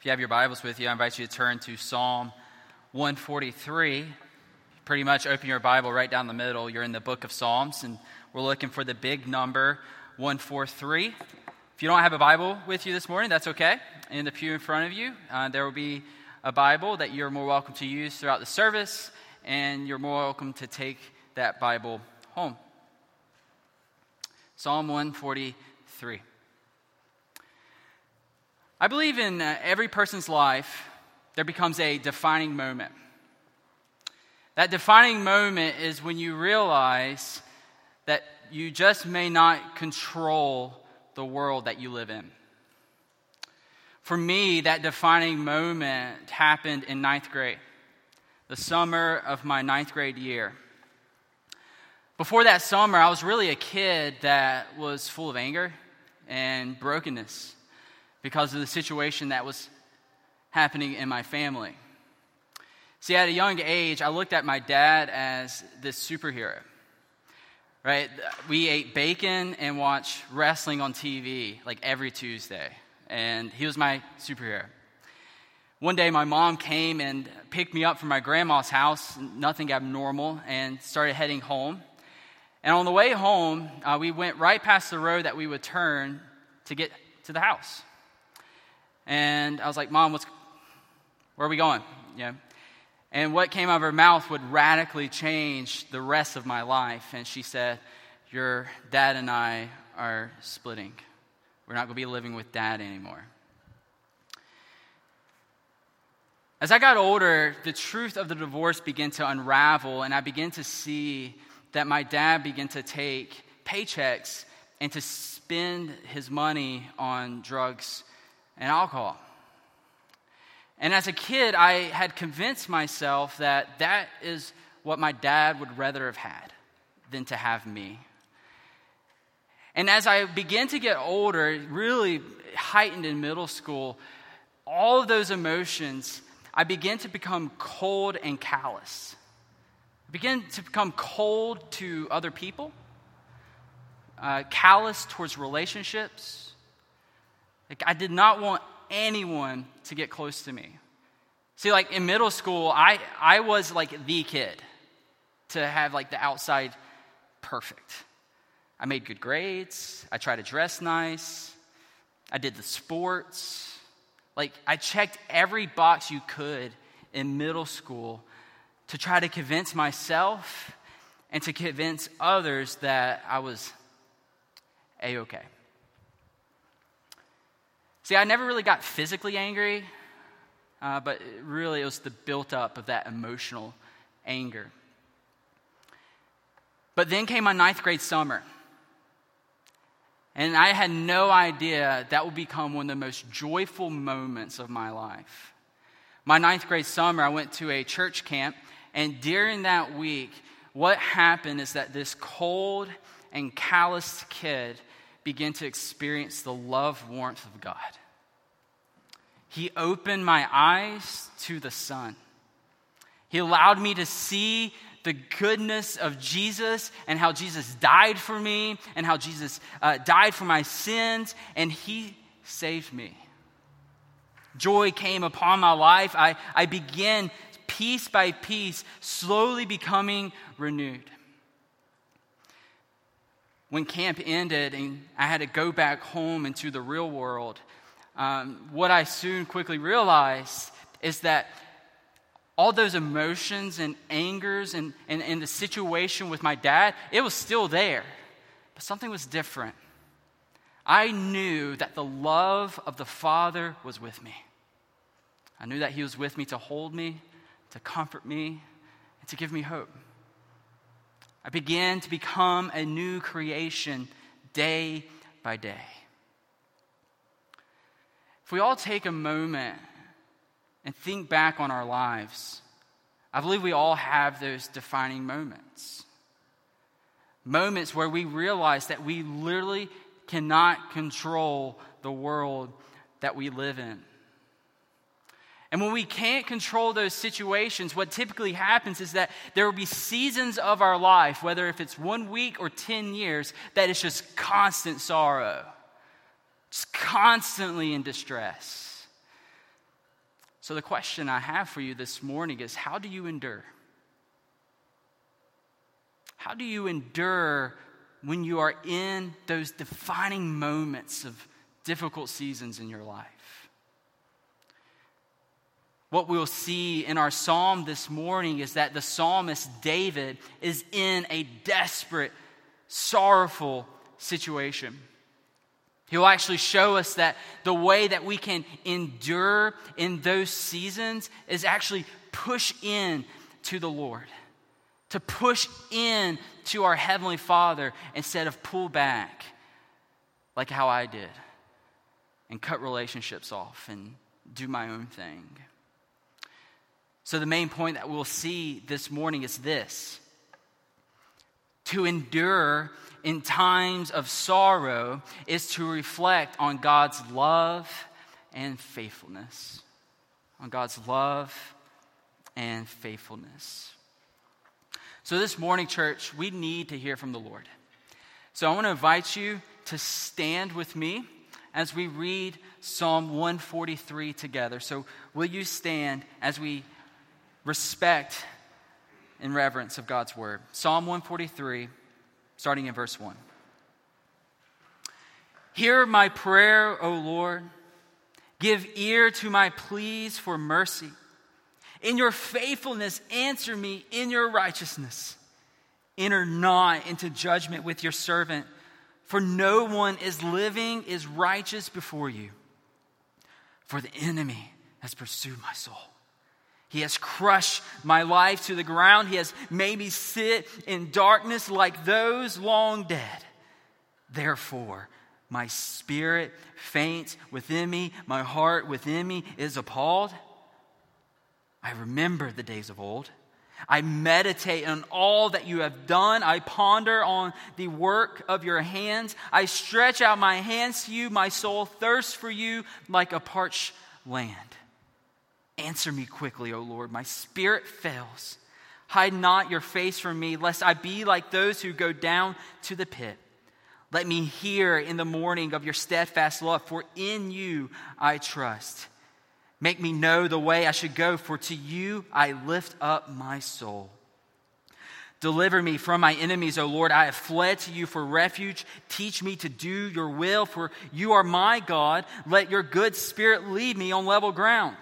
If you have your Bibles with you, I invite you to turn to Psalm 143. Pretty much open your Bible right down the middle. You're in the book of Psalms, and we're looking for the big number 143. If you don't have a Bible with you this morning, that's okay. In the pew in front of you, uh, there will be a Bible that you're more welcome to use throughout the service, and you're more welcome to take that Bible home. Psalm 143. I believe in uh, every person's life, there becomes a defining moment. That defining moment is when you realize that you just may not control the world that you live in. For me, that defining moment happened in ninth grade, the summer of my ninth grade year. Before that summer, I was really a kid that was full of anger and brokenness because of the situation that was happening in my family. See, at a young age, I looked at my dad as this superhero. Right? We ate bacon and watched wrestling on TV like every Tuesday, and he was my superhero. One day, my mom came and picked me up from my grandma's house, nothing abnormal, and started heading home. And on the way home, uh, we went right past the road that we would turn to get to the house. And I was like, Mom, what's, where are we going? Yeah. And what came out of her mouth would radically change the rest of my life. And she said, Your dad and I are splitting. We're not going to be living with dad anymore. As I got older, the truth of the divorce began to unravel, and I began to see that my dad began to take paychecks and to spend his money on drugs and alcohol. And as a kid, I had convinced myself that that is what my dad would rather have had than to have me. And as I began to get older, really heightened in middle school, all of those emotions, I began to become cold and callous. I began to become cold to other people, uh, callous towards relationships, like, I did not want anyone to get close to me. See, like in middle school, I, I was like the kid to have like the outside perfect. I made good grades. I tried to dress nice. I did the sports. Like, I checked every box you could in middle school to try to convince myself and to convince others that I was a okay. See, I never really got physically angry, uh, but really it was the built up of that emotional anger. But then came my ninth grade summer. And I had no idea that would become one of the most joyful moments of my life. My ninth grade summer, I went to a church camp, and during that week, what happened is that this cold and calloused kid began to experience the love warmth of God. He opened my eyes to the sun. He allowed me to see the goodness of Jesus and how Jesus died for me and how Jesus uh, died for my sins and he saved me. Joy came upon my life. I, I began piece by piece, slowly becoming renewed. When camp ended and I had to go back home into the real world, um, what I soon quickly realized is that all those emotions and angers and, and, and the situation with my dad, it was still there. But something was different. I knew that the love of the Father was with me. I knew that He was with me to hold me, to comfort me, and to give me hope. I began to become a new creation day by day. If we all take a moment and think back on our lives, I believe we all have those defining moments. Moments where we realize that we literally cannot control the world that we live in. And when we can't control those situations, what typically happens is that there will be seasons of our life, whether if it's one week or 10 years, that it's just constant sorrow just constantly in distress. So, the question I have for you this morning is how do you endure? How do you endure when you are in those defining moments of difficult seasons in your life? What we'll see in our psalm this morning is that the psalmist David is in a desperate, sorrowful situation. He'll actually show us that the way that we can endure in those seasons is actually push in to the Lord, to push in to our Heavenly Father instead of pull back like how I did and cut relationships off and do my own thing. So, the main point that we'll see this morning is this to endure in times of sorrow is to reflect on God's love and faithfulness. On God's love and faithfulness. So, this morning, church, we need to hear from the Lord. So, I want to invite you to stand with me as we read Psalm 143 together. So, will you stand as we respect and reverence of God's word? Psalm 143 starting in verse 1. Hear my prayer, O Lord. Give ear to my pleas for mercy. In your faithfulness, answer me in your righteousness. Enter not into judgment with your servant, for no one is living is righteous before you. For the enemy has pursued my soul he has crushed my life to the ground. He has made me sit in darkness like those long dead. Therefore, my spirit faints within me, my heart within me is appalled. I remember the days of old. I meditate on all that you have done. I ponder on the work of your hands. I stretch out my hands to you. My soul thirsts for you like a parched land. Answer me quickly, O Lord. My spirit fails. Hide not your face from me, lest I be like those who go down to the pit. Let me hear in the morning of your steadfast love, for in you I trust. Make me know the way I should go, for to you I lift up my soul. Deliver me from my enemies, O Lord. I have fled to you for refuge. Teach me to do your will, for you are my God. Let your good spirit lead me on level ground.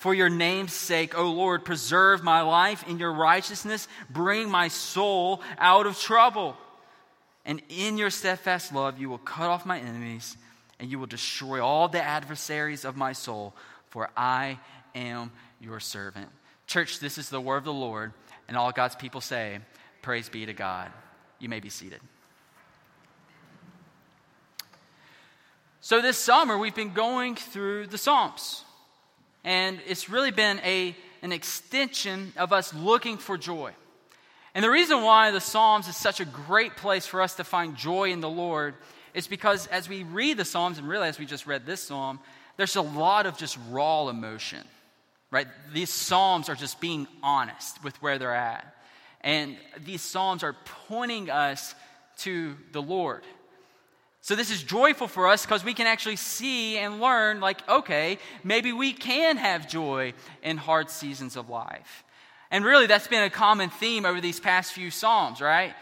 For your name's sake, O Lord, preserve my life in your righteousness. Bring my soul out of trouble. And in your steadfast love, you will cut off my enemies and you will destroy all the adversaries of my soul, for I am your servant. Church, this is the word of the Lord, and all God's people say, Praise be to God. You may be seated. So, this summer, we've been going through the Psalms. And it's really been a, an extension of us looking for joy. And the reason why the Psalms is such a great place for us to find joy in the Lord is because as we read the Psalms and realize we just read this psalm, there's a lot of just raw emotion, right? These Psalms are just being honest with where they're at. And these Psalms are pointing us to the Lord. So this is joyful for us because we can actually see and learn, like, okay, maybe we can have joy in hard seasons of life. And really, that's been a common theme over these past few Psalms, right?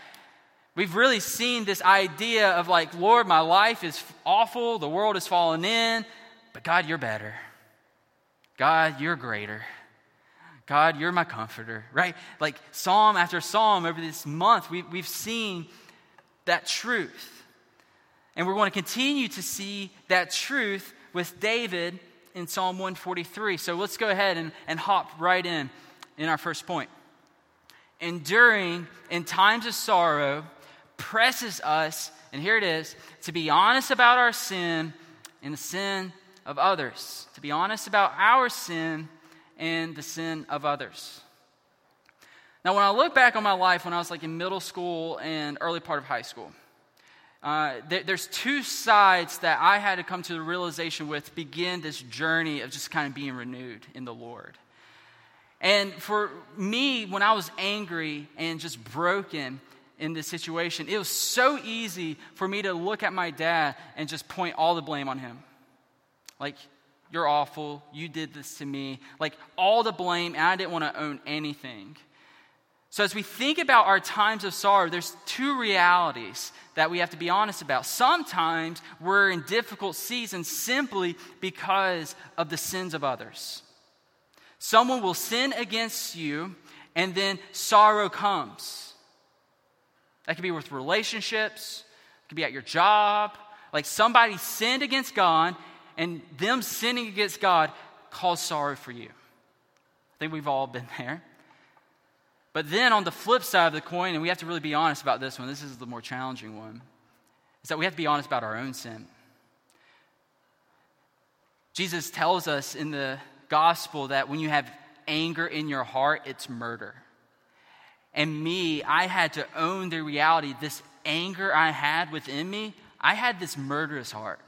We've really seen this idea of, like, Lord, my life is awful, the world has fallen in, but God, you're better. God, you're greater. God, you're my comforter, right? Like, psalm after psalm over this month, we, we've seen that truth. And we're going to continue to see that truth with David in Psalm 143. So let's go ahead and, and hop right in in our first point. Enduring in times of sorrow presses us, and here it is, to be honest about our sin and the sin of others. To be honest about our sin and the sin of others. Now, when I look back on my life when I was like in middle school and early part of high school, uh, there, there's two sides that I had to come to the realization with begin this journey of just kind of being renewed in the Lord. And for me, when I was angry and just broken in this situation, it was so easy for me to look at my dad and just point all the blame on him. Like, You're awful. You did this to me. Like all the blame, and I didn't want to own anything. So, as we think about our times of sorrow, there's two realities that we have to be honest about. Sometimes we're in difficult seasons simply because of the sins of others. Someone will sin against you, and then sorrow comes. That could be with relationships, it could be at your job. Like somebody sinned against God, and them sinning against God caused sorrow for you. I think we've all been there. But then on the flip side of the coin, and we have to really be honest about this one, this is the more challenging one, is that we have to be honest about our own sin. Jesus tells us in the gospel that when you have anger in your heart, it's murder. And me, I had to own the reality this anger I had within me, I had this murderous heart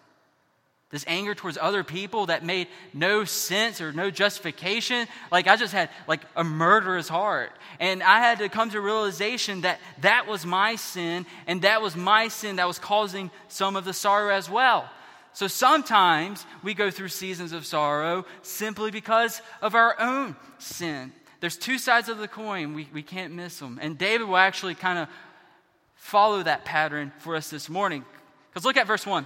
this anger towards other people that made no sense or no justification. Like i just had like a murderous heart. And i had to come to realization that that was my sin and that was my sin that was causing some of the sorrow as well. So sometimes we go through seasons of sorrow simply because of our own sin. There's two sides of the coin. We, we can't miss them and david will actually kind of follow that pattern for us this morning. Because look at verse 1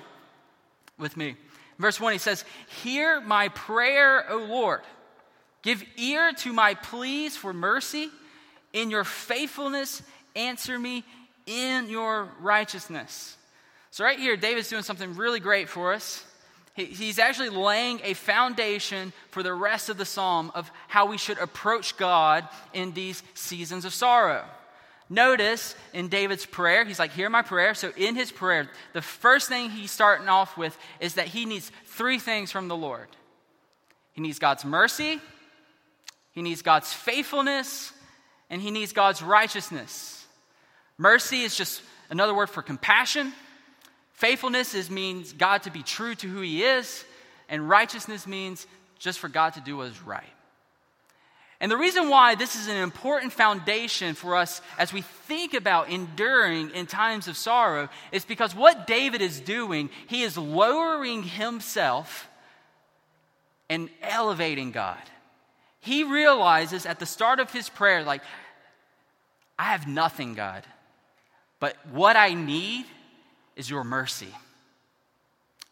with me Verse 1, he says, Hear my prayer, O Lord. Give ear to my pleas for mercy. In your faithfulness, answer me in your righteousness. So, right here, David's doing something really great for us. he's actually laying a foundation for the rest of the psalm of how we should approach God in these seasons of sorrow. Notice in David's prayer, he's like, Hear my prayer. So, in his prayer, the first thing he's starting off with is that he needs three things from the Lord he needs God's mercy, he needs God's faithfulness, and he needs God's righteousness. Mercy is just another word for compassion. Faithfulness is, means God to be true to who he is, and righteousness means just for God to do what is right. And the reason why this is an important foundation for us as we think about enduring in times of sorrow is because what David is doing, he is lowering himself and elevating God. He realizes at the start of his prayer, like, I have nothing, God, but what I need is your mercy.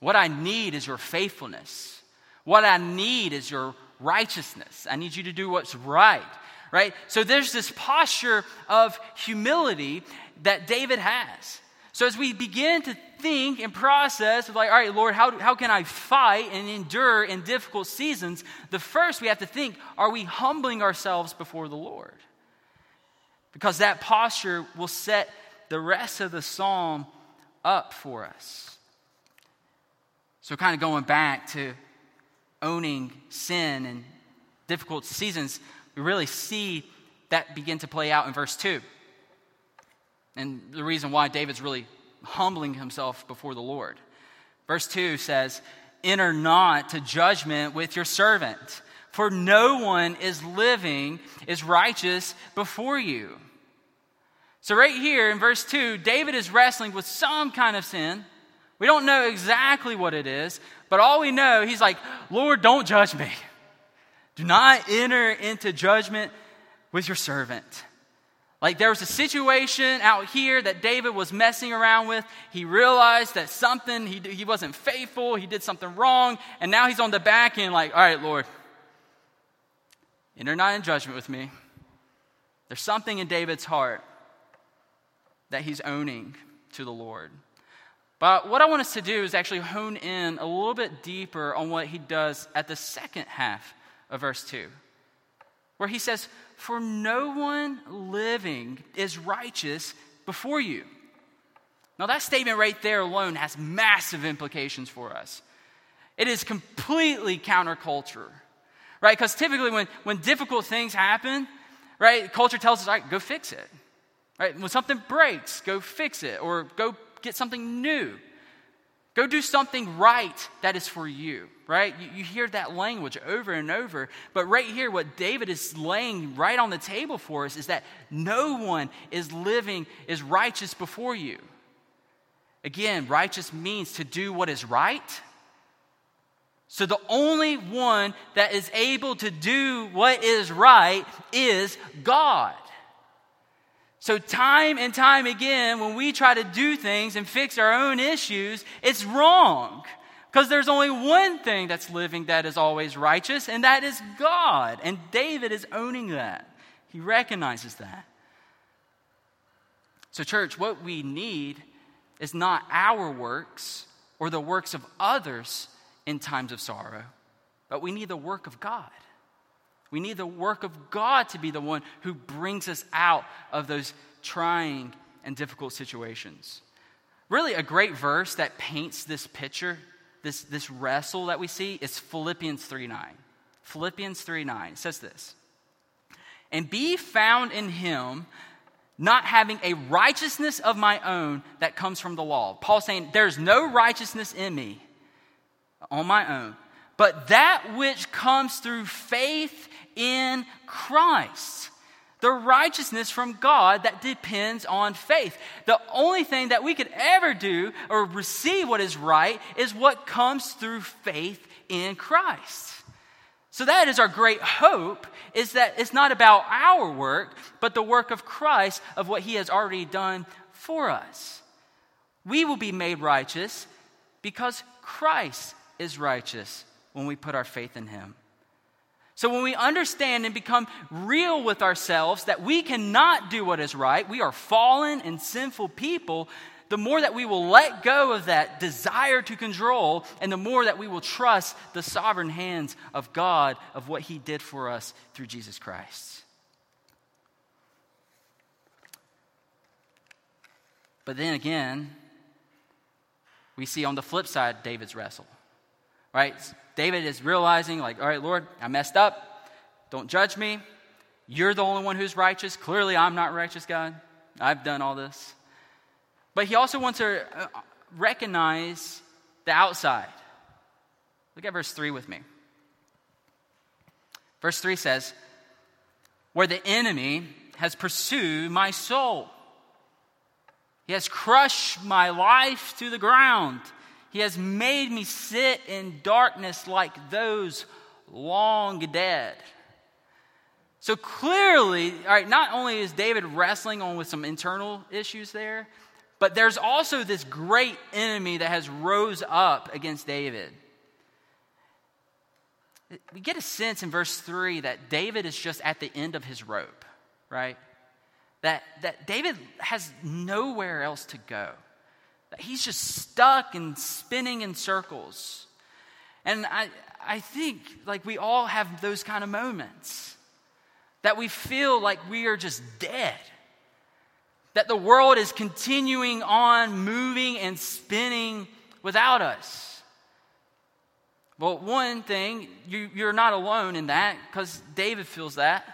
What I need is your faithfulness. What I need is your righteousness. I need you to do what's right, right? So there's this posture of humility that David has. So as we begin to think and process of like, all right, Lord, how, how can I fight and endure in difficult seasons? The first we have to think, are we humbling ourselves before the Lord? Because that posture will set the rest of the psalm up for us. So, kind of going back to owning sin and difficult seasons, we really see that begin to play out in verse 2. And the reason why David's really humbling himself before the Lord. Verse 2 says, Enter not to judgment with your servant, for no one is living, is righteous before you. So, right here in verse 2, David is wrestling with some kind of sin. We don't know exactly what it is, but all we know, he's like, Lord, don't judge me. Do not enter into judgment with your servant. Like there was a situation out here that David was messing around with. He realized that something, he, he wasn't faithful, he did something wrong, and now he's on the back end, like, all right, Lord, enter not in judgment with me. There's something in David's heart that he's owning to the Lord. But what I want us to do is actually hone in a little bit deeper on what he does at the second half of verse 2, where he says, For no one living is righteous before you. Now, that statement right there alone has massive implications for us. It is completely counterculture, right? Because typically, when, when difficult things happen, right, culture tells us, all right, go fix it. Right? When something breaks, go fix it or go get something new. Go do something right that is for you, right? You, you, hear that language over and over. But right here, what David is laying right on the table for us is that no one is living, is righteous before you. Again, righteous means to do what is right. So the only one that is able to do what is right is God. So, time and time again, when we try to do things and fix our own issues, it's wrong. Because there's only one thing that's living that is always righteous, and that is God. And David is owning that. He recognizes that. So, church, what we need is not our works or the works of others in times of sorrow, but we need the work of God. We need the work of God to be the one who brings us out of those trying and difficult situations. Really, a great verse that paints this picture, this, this wrestle that we see, is Philippians 3 9. Philippians 3 9 says this And be found in him, not having a righteousness of my own that comes from the law. Paul's saying, There's no righteousness in me on my own, but that which comes through faith in Christ. The righteousness from God that depends on faith. The only thing that we could ever do or receive what is right is what comes through faith in Christ. So that is our great hope is that it's not about our work, but the work of Christ of what he has already done for us. We will be made righteous because Christ is righteous when we put our faith in him. So, when we understand and become real with ourselves that we cannot do what is right, we are fallen and sinful people, the more that we will let go of that desire to control, and the more that we will trust the sovereign hands of God of what He did for us through Jesus Christ. But then again, we see on the flip side David's wrestle right? David is realizing, like, all right, Lord, I messed up. Don't judge me. You're the only one who's righteous. Clearly, I'm not righteous, God. I've done all this. But he also wants to uh, recognize the outside. Look at verse 3 with me. Verse 3 says, Where the enemy has pursued my soul, he has crushed my life to the ground. He has made me sit in darkness like those long dead. So clearly, all right, not only is David wrestling on with some internal issues there, but there's also this great enemy that has rose up against David. We get a sense in verse 3 that David is just at the end of his rope, right? That, that David has nowhere else to go that he's just stuck and spinning in circles. And I, I think like we all have those kind of moments that we feel like we are just dead. That the world is continuing on moving and spinning without us. Well, one thing, you, you're not alone in that because David feels that.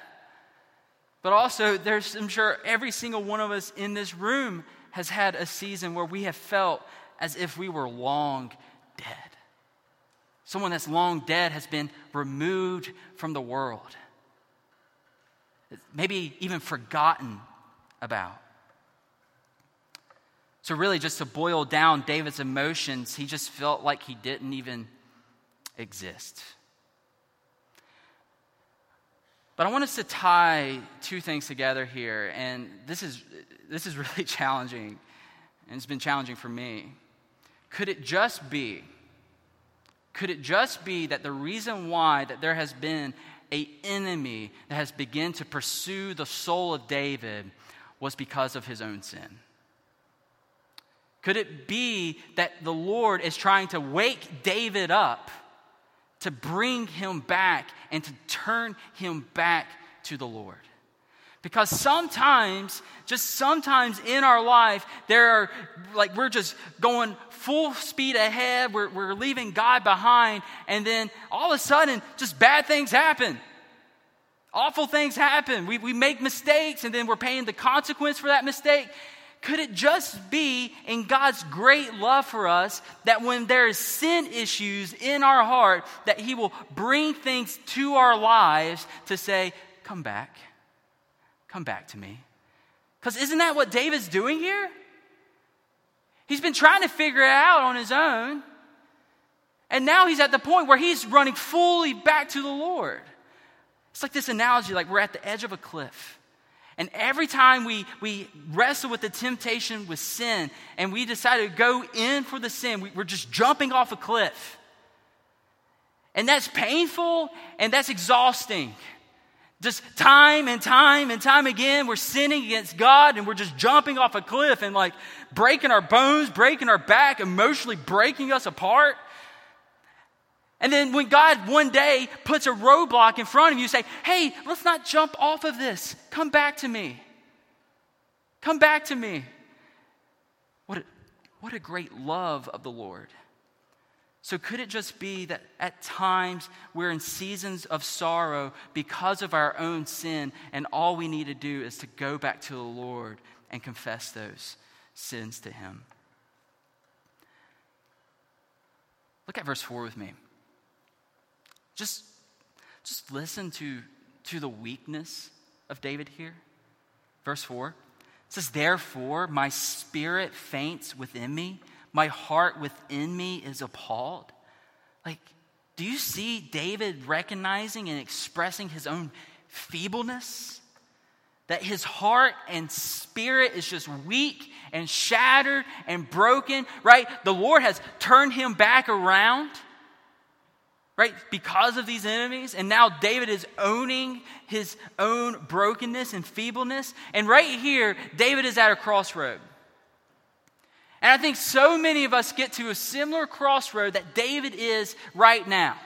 But also, there's, I'm sure every single one of us in this room has had a season where we have felt as if we were long dead. Someone that's long dead has been removed from the world, maybe even forgotten about. So, really, just to boil down David's emotions, he just felt like he didn't even exist. But I want us to tie two things together here, and this is this is really challenging, and it's been challenging for me. Could it just be, could it just be that the reason why that there has been a enemy that has begun to pursue the soul of David was because of his own sin? Could it be that the Lord is trying to wake David up to bring him back and to turn him back to the Lord? Because sometimes, just sometimes in our life, there are like we're just going full speed ahead, we're, we're leaving God behind, and then all of a sudden, just bad things happen. Awful things happen. We, we make mistakes, and then we're paying the consequence for that mistake. Could it just be in God's great love for us that when there is sin issues in our heart, that He will bring things to our lives to say, Come back Come back to me. Because isn't that what David's doing here? He's been trying to figure it out on his own. And now he's at the point where he's running fully back to the Lord. It's like this analogy like we're at the edge of a cliff. And every time we, we wrestle with the temptation with sin and we decide to go in for the sin, we, we're just jumping off a cliff. And that's painful and that's exhausting. Just time and time and time again, we're sinning against God and we're just jumping off a cliff and like breaking our bones, breaking our back, emotionally breaking us apart. And then when God one day puts a roadblock in front of you, say, hey, let's not jump off of this. Come back to me. Come back to me. What a, what a great love of the Lord. So, could it just be that at times we're in seasons of sorrow because of our own sin, and all we need to do is to go back to the Lord and confess those sins to Him? Look at verse 4 with me. Just, just listen to, to the weakness of David here. Verse 4 it says, Therefore, my spirit faints within me, my heart within me is appalled. Like, do you see David recognizing and expressing his own feebleness? That his heart and spirit is just weak and shattered and broken, right? The Lord has turned him back around right? Because of these enemies. And now David is owning his own brokenness and feebleness. And right here, David is at a crossroad. And I think so many of us get to a similar crossroad that David is right now.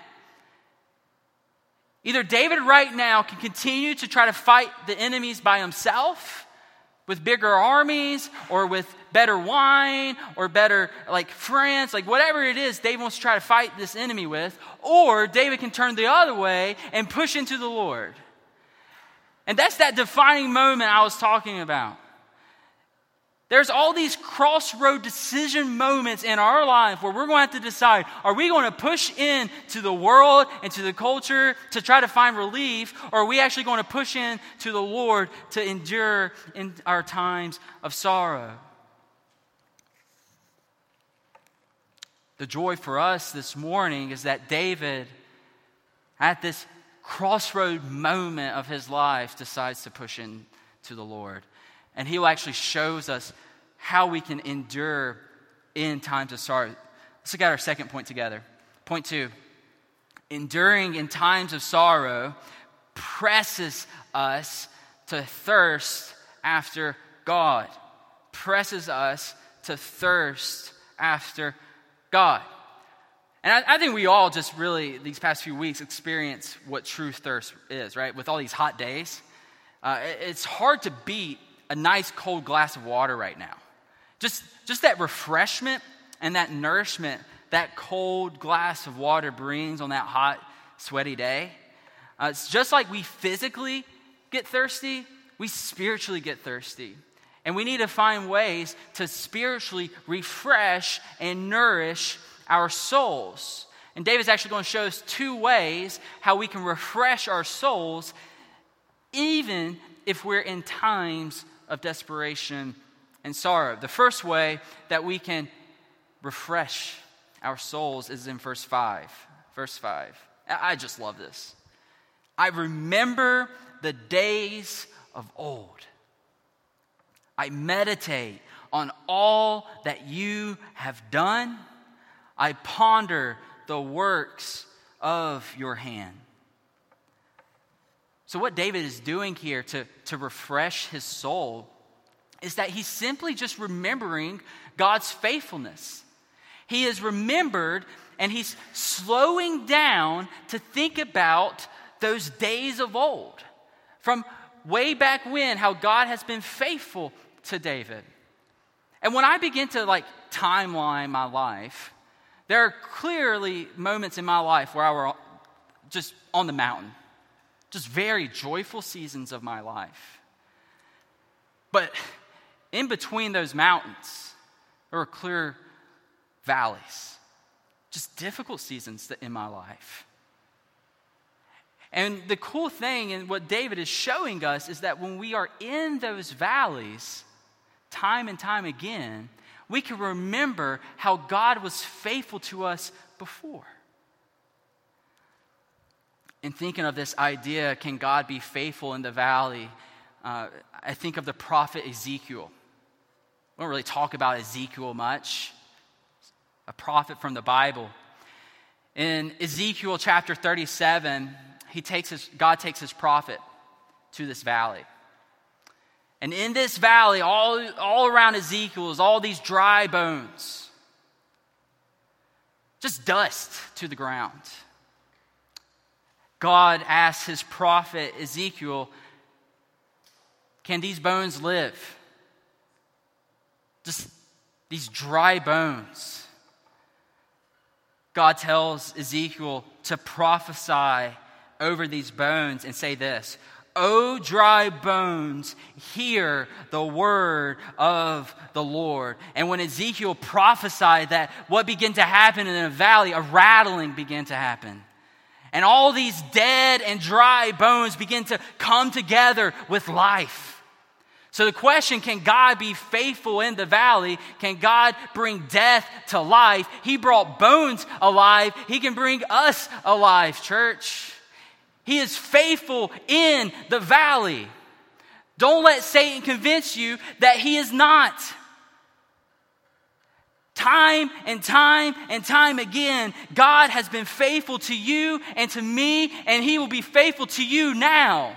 Either David right now can continue to try to fight the enemies by himself with bigger armies or with better wine or better like friends, like whatever it is David wants to try to fight this enemy with, or David can turn the other way and push into the Lord. And that's that defining moment I was talking about. There's all these crossroad decision moments in our life where we're going to have to decide are we going to push in to the world and to the culture to try to find relief, or are we actually going to push in to the Lord to endure in our times of sorrow? The joy for us this morning is that David, at this crossroad moment of his life, decides to push in to the Lord. And he actually shows us how we can endure in times of sorrow. Let's look at our second point together. Point two enduring in times of sorrow presses us to thirst after God. Presses us to thirst after God. And I, I, think we all just really, these past few weeks, experience what true thirst is, right? With all these hot days. Uh, it's hard to beat a nice cold glass of water right now. Just, just that refreshment and that nourishment that cold glass of water brings on that hot, sweaty day. Uh, it's just like we physically get thirsty, we spiritually get thirsty. And we need to find ways to spiritually refresh and nourish our souls. And David's actually going to show us two ways how we can refresh our souls even if we're in times of desperation and sorrow. The first way that we can refresh our souls is in verse 5. Verse 5. I just love this. I remember the days of old. I meditate on all that you have done. I ponder the works of your hand. So, what David is doing here to, to refresh his soul is that he's simply just remembering God's faithfulness. He has remembered and he's slowing down to think about those days of old. From way back when, how God has been faithful to David. And when I begin to like timeline my life, there are clearly moments in my life where I were just on the mountain, just very joyful seasons of my life. But in between those mountains, there were clear valleys, just difficult seasons in my life. And the cool thing and what David is showing us is that when we are in those valleys, time and time again, we can remember how God was faithful to us before. In thinking of this idea, can God be faithful in the valley? Uh, I think of the prophet Ezekiel. We don't really talk about Ezekiel much, a prophet from the Bible. In Ezekiel chapter 37, he takes his, God takes his prophet to this valley. And in this valley, all, all around Ezekiel, is all these dry bones. Just dust to the ground. God asks his prophet Ezekiel, Can these bones live? Just these dry bones. God tells Ezekiel to prophesy over these bones and say this O dry bones, hear the word of the Lord. And when Ezekiel prophesied that, what began to happen in the valley? A rattling began to happen. And all these dead and dry bones begin to come together with life. So the question can God be faithful in the valley? Can God bring death to life? He brought bones alive. He can bring us alive, church. He is faithful in the valley. Don't let Satan convince you that he is not. Time and time and time again, God has been faithful to you and to me, and he will be faithful to you now.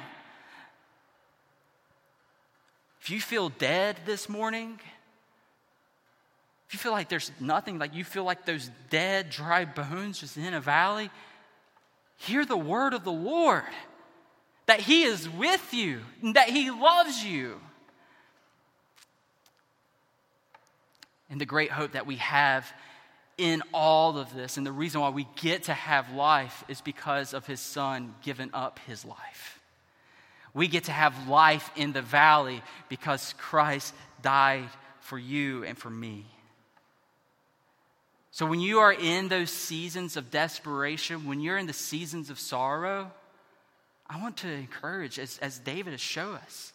If you feel dead this morning, if you feel like there's nothing, like you feel like those dead, dry bones just in a valley, hear the word of the Lord that He is with you, and that He loves you. And the great hope that we have in all of this, and the reason why we get to have life, is because of His Son giving up His life. We get to have life in the valley because Christ died for you and for me. So, when you are in those seasons of desperation, when you're in the seasons of sorrow, I want to encourage, as, as David has shown us,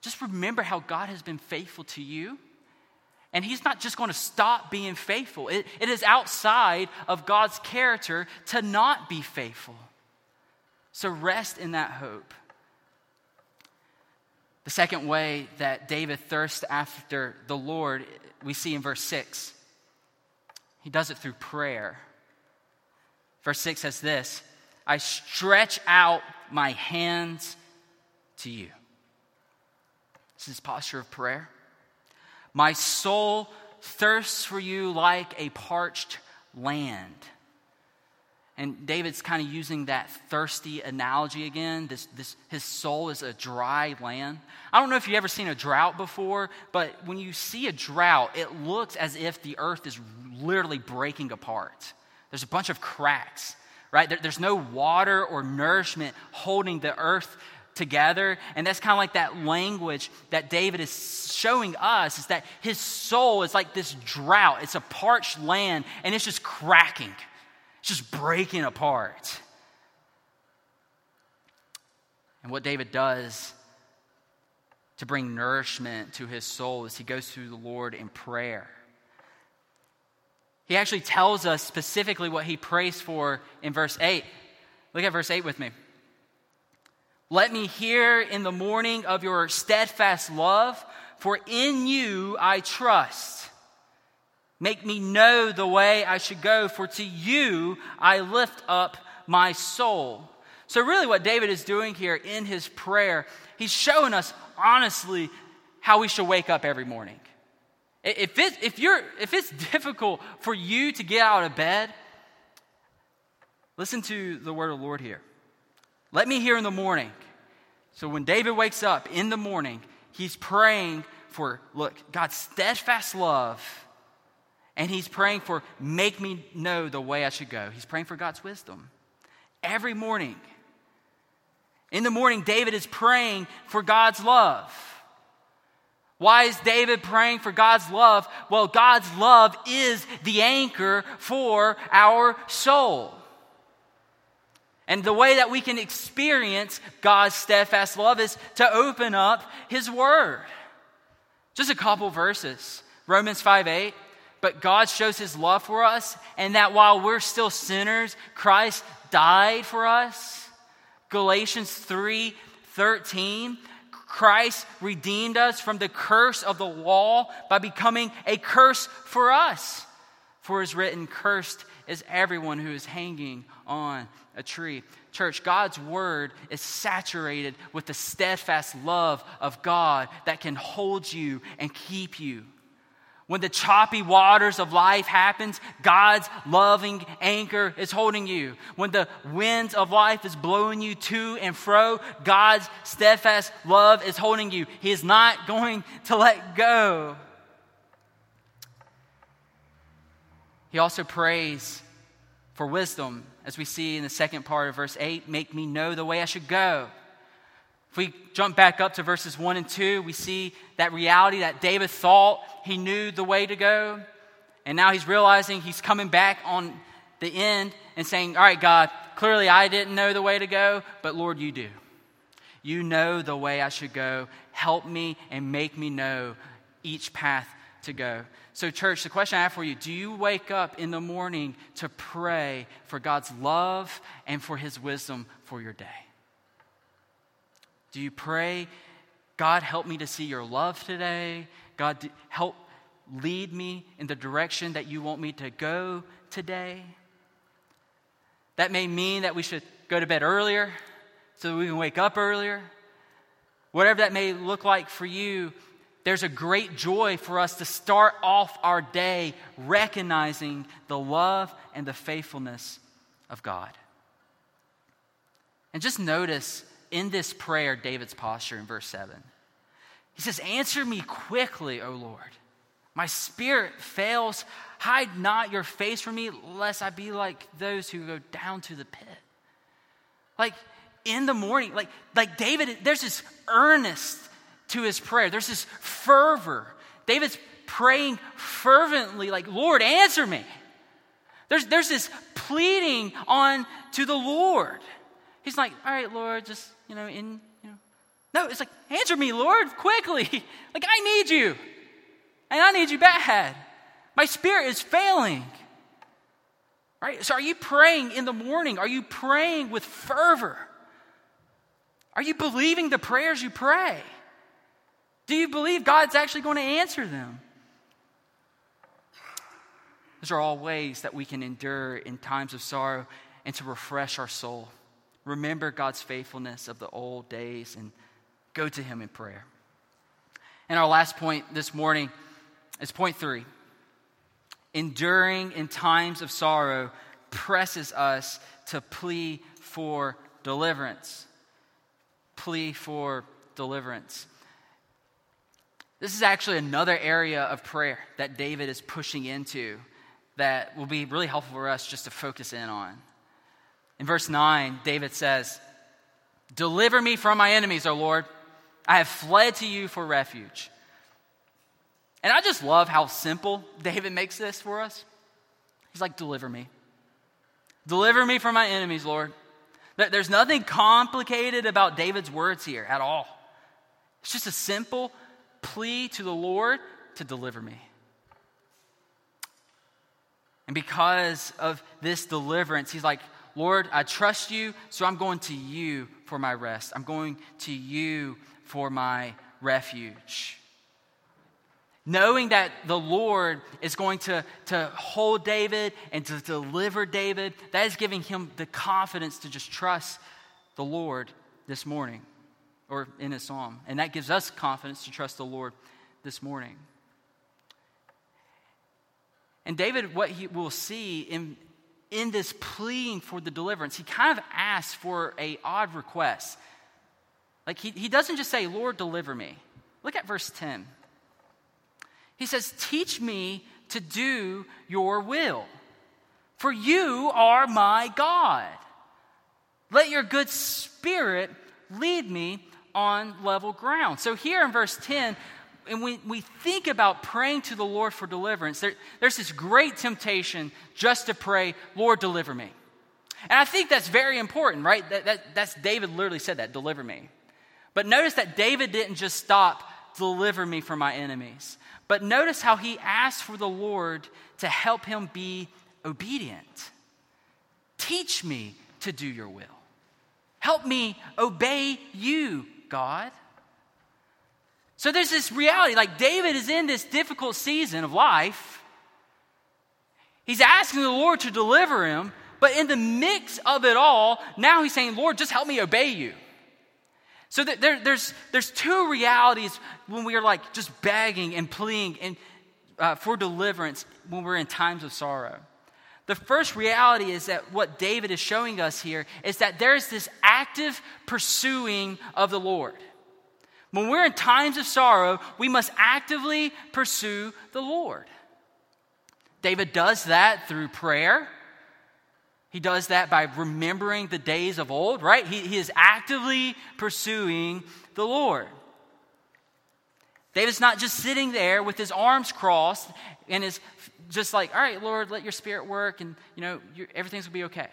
just remember how God has been faithful to you. And He's not just going to stop being faithful, it, it is outside of God's character to not be faithful. So, rest in that hope. The second way that David thirsts after the Lord, we see in verse 6. He does it through prayer. Verse 6 says this I stretch out my hands to you. This is posture of prayer. My soul thirsts for you like a parched land. And David's kind of using that thirsty analogy again. This, this, his soul is a dry land. I don't know if you've ever seen a drought before, but when you see a drought, it looks as if the earth is literally breaking apart. There's a bunch of cracks, right? There, there's no water or nourishment holding the earth together. And that's kind of like that language that David is showing us is that his soul is like this drought. It's a parched land and it's just cracking it's just breaking apart. And what David does to bring nourishment to his soul is he goes to the Lord in prayer. He actually tells us specifically what he prays for in verse 8. Look at verse 8 with me. Let me hear in the morning of your steadfast love, for in you I trust. Make me know the way I should go, for to you I lift up my soul. So, really, what David is doing here in his prayer, he's showing us honestly how we should wake up every morning. If, it, if, you're, if it's difficult for you to get out of bed, listen to the word of the Lord here. Let me hear in the morning. So, when David wakes up in the morning, he's praying for, look, God's steadfast love and he's praying for, make me know the way I should go. He's praying for God's wisdom. Every morning. In the morning, David is praying for God's love. Why is David praying for God's love? Well, God's love is the anchor for our soul. And the way that we can experience God's steadfast love is to open up His Word. Just a couple verses. Romans 5 8. but God shows his love for us, and that while we're still sinners, Christ died for us. Galatians 3 13. Christ redeemed us from the curse of the law by becoming a curse for us. For it is written, Cursed is everyone who is hanging on a tree. Church, God's word is saturated with the steadfast love of God that can hold you and keep you. When the choppy waters of life happens, God's loving anchor is holding you. When the winds of life is blowing you to and fro, God's steadfast love is holding you. He is not going to let go. He also prays for wisdom, as we see in the second part of verse 8 make me know the way I should go. If we jump back up to verses 1 and 2, we see that reality that David thought he knew the way to go. And now he's realizing he's coming back on the end and saying, All right, God, clearly I didn't know the way to go, but Lord, you do. You know the way I should go. Help me and make me know each path to go. So, church, the question I have for you do you wake up in the morning to pray for God's love and for his wisdom for your day? Do you pray, God, help me to see your love today? God, help lead me in the direction that you want me to go today? That may mean that we should go to bed earlier so we can wake up earlier. Whatever that may look like for you, there's a great joy for us to start off our day recognizing the love and the faithfulness of God. And just notice in this prayer David's posture in verse 7. He says, Answer me quickly, O Lord. My spirit fails. Hide not your face from me, lest I be like those who go down to the pit. Like in the morning, like, like David, there's this earnest to his prayer, there's this fervor. David's praying fervently, like, Lord, answer me. There's, there's this pleading on to the Lord. He's like, all right, Lord, just, you know, in, you know. No, it's like, answer me, Lord, quickly. like, I need you. And I need you bad. My spirit is failing. Right? So, are you praying in the morning? Are you praying with fervor? Are you believing the prayers you pray? Do you believe God's actually going to answer them? Those are all ways that we can endure in times of sorrow and to refresh our soul remember God's faithfulness of the old days and go to Him in prayer. And our last point this morning is point three enduring in times of sorrow presses us to plea for deliverance. Plea for deliverance. This is actually another area of prayer that David is pushing into that will be really helpful for us just to focus in on. In verse 9, David says, Deliver me from my enemies, O Lord. I have fled to you for refuge. And I just love how simple David makes this for us. He's like, Deliver me. Deliver me from my enemies, Lord. There's nothing complicated about David's words here at all. It's just a simple plea to the Lord to deliver me. And because of this deliverance, he's like, Lord, I trust you, so I'm going to you for my rest. I'm going to you for my refuge. Knowing that the Lord is going to, to hold David and to deliver David, that is giving him the confidence to just trust the Lord this morning or in a psalm. And that gives us confidence to trust the Lord this morning. And David, what he will see in, in this pleading for the deliverance, he kind of asks for a odd request. Like he, he doesn't just say, Lord, deliver me. Look at verse 10. He says, Teach me to do your will, for you are my God. Let your good spirit lead me on level ground. So here in verse 10, and when we think about praying to the Lord for deliverance, there, there's this great temptation just to pray, Lord, deliver me. And I think that's very important, right? That, that, that's David literally said that, deliver me. But notice that David didn't just stop deliver me from my enemies. But notice how he asked for the Lord to help him be obedient. Teach me to do your will. Help me obey you, God. So there's this reality like David is in this difficult season of life. He's asking the Lord to deliver him, but in the mix of it all, now he's saying, Lord, just help me obey you. So there, there's, there's two realities when we are like just begging and pleading and, uh, for deliverance when we're in times of sorrow. The first reality is that what David is showing us here is that there's this active pursuing of the Lord. When we're in times of sorrow, we must actively pursue the Lord. David does that through prayer. He does that by remembering the days of old, right? He, he is actively pursuing the Lord. David's not just sitting there with his arms crossed and is just like, all right, Lord, let your spirit work and, you know, everything's going to be okay.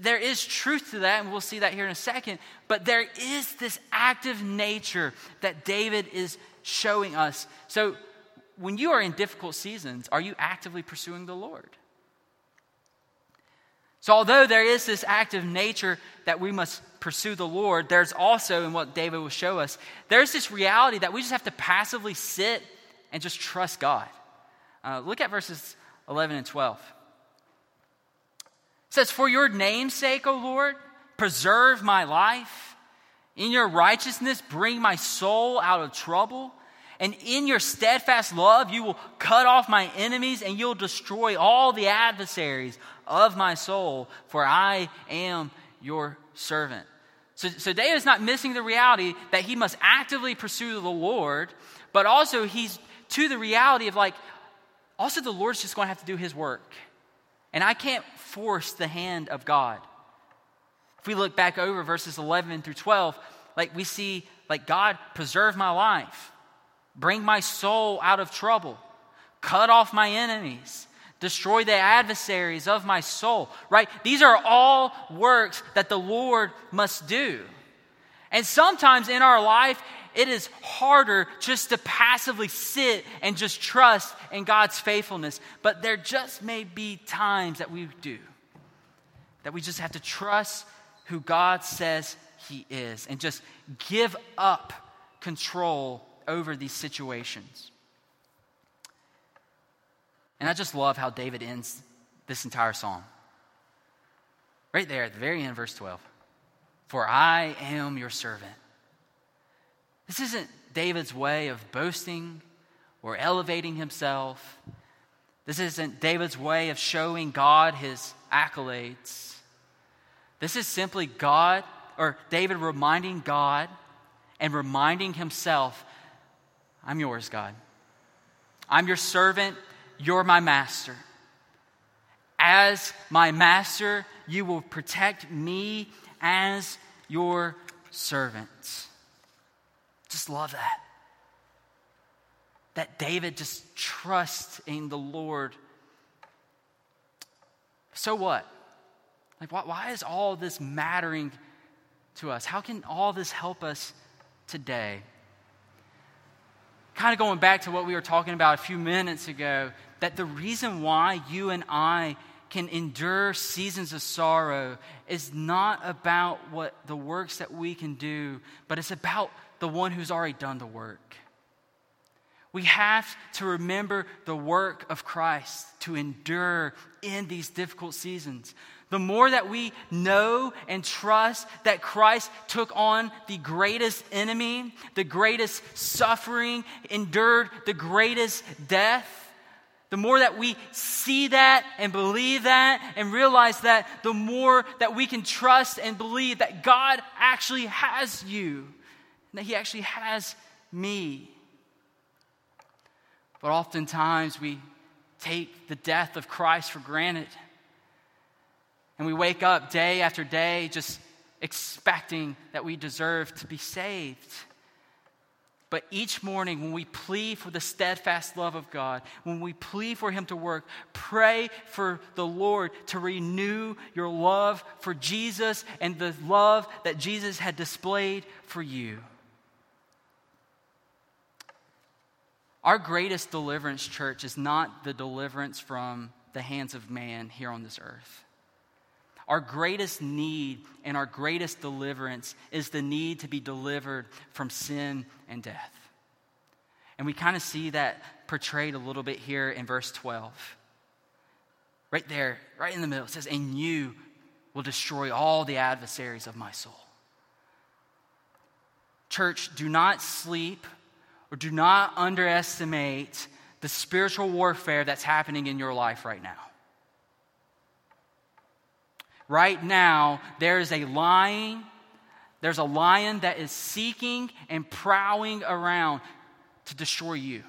There is truth to that, and we'll see that here in a second. But there is this active nature that David is showing us. So, when you are in difficult seasons, are you actively pursuing the Lord? So, although there is this active nature that we must pursue the Lord, there's also, in what David will show us, there's this reality that we just have to passively sit and just trust God. Uh, look at verses 11 and 12. It says, For your name's sake, O Lord, preserve my life. In your righteousness, bring my soul out of trouble. And in your steadfast love, you will cut off my enemies and you'll destroy all the adversaries of my soul, for I am your servant. So, so David is not missing the reality that he must actively pursue the Lord, but also he's to the reality of like, also, the Lord's just going to have to do his work. And I can't force the hand of God. If we look back over verses 11 through 12, like we see, like, God preserve my life, bring my soul out of trouble, cut off my enemies, destroy the adversaries of my soul, right? These are all works that the Lord must do. And sometimes in our life, it is harder just to passively sit and just trust in God's faithfulness. But there just may be times that we do, that we just have to trust who God says He is and just give up control over these situations. And I just love how David ends this entire psalm. Right there at the very end, verse 12. For I am your servant. This isn't David's way of boasting or elevating himself. This isn't David's way of showing God his accolades. This is simply God, or David reminding God and reminding himself I'm yours, God. I'm your servant. You're my master. As my master, you will protect me as your servant. Just love that. That David just trusts in the Lord. So what? Like, why, why is all this mattering to us? How can all this help us today? Kind of going back to what we were talking about a few minutes ago, that the reason why you and I can endure seasons of sorrow is not about what the works that we can do, but it's about the one who's already done the work. We have to remember the work of Christ to endure in these difficult seasons. The more that we know and trust that Christ took on the greatest enemy, the greatest suffering, endured the greatest death, the more that we see that and believe that and realize that, the more that we can trust and believe that God actually has you that He actually has me. But oftentimes we take the death of Christ for granted. And we wake up day after day just expecting that we deserve to be saved. But each morning, when we plead for the steadfast love of God, when we plead for Him to work, pray for the Lord to renew your love for Jesus and the love that Jesus had displayed for you. Our greatest deliverance, church, is not the deliverance from the hands of man here on this earth. Our greatest need and our greatest deliverance is the need to be delivered from sin and death. And we kind of see that portrayed a little bit here in verse 12. Right there, right in the middle, it says, And you will destroy all the adversaries of my soul. Church, do not sleep or do not underestimate the spiritual warfare that's happening in your life right now. Right now, there is a lion, there's a lion that is seeking and prowling around to destroy you,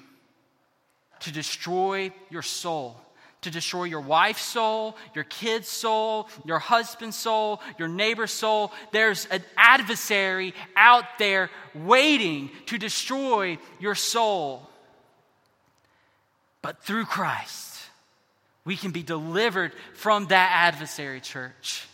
to destroy your soul to destroy your wife's soul, your kid's soul, your husband's soul, your neighbor's soul. There's an adversary out there waiting to destroy your soul. But through Christ, we can be delivered from that adversary, church.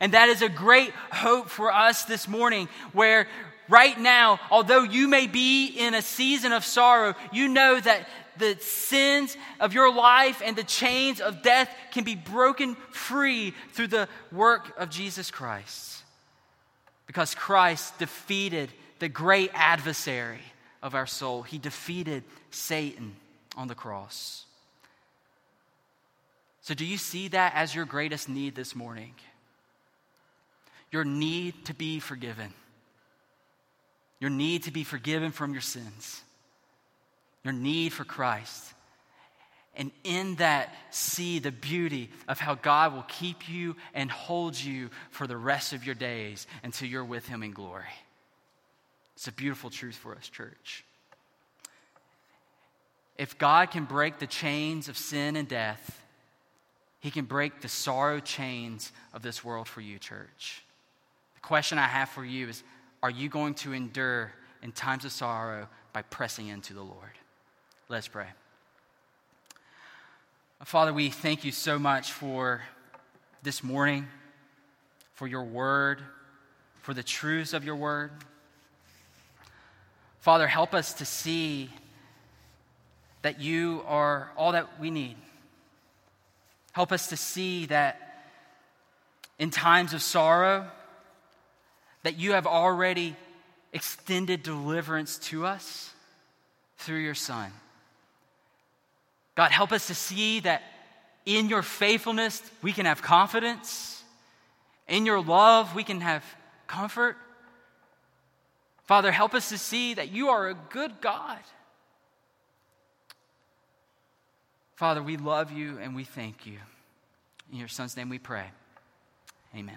And that is a great hope for us this morning, where right now, although you may be in a season of sorrow, you know that the sins of your life and the chains of death can be broken free through the work of Jesus Christ. Because Christ defeated the great adversary of our soul, He defeated Satan on the cross. So, do you see that as your greatest need this morning? Your need to be forgiven. Your need to be forgiven from your sins your need for Christ. And in that, see the beauty of how God will keep you and hold you for the rest of your days until you're with Him in glory. It's a beautiful truth for us, church. If God can break the chains of sin and death, He can break the sorrow chains of this world for you, church. The question I have for you is Are you going to endure in times of sorrow by pressing into the Lord? Let's pray. Father, we thank you so much for this morning, for your word, for the truths of your word. Father, help us to see that you are all that we need. Help us to see that in times of sorrow, that you have already extended deliverance to us through your Son. God, help us to see that in your faithfulness, we can have confidence. In your love, we can have comfort. Father, help us to see that you are a good God. Father, we love you and we thank you. In your son's name we pray. Amen.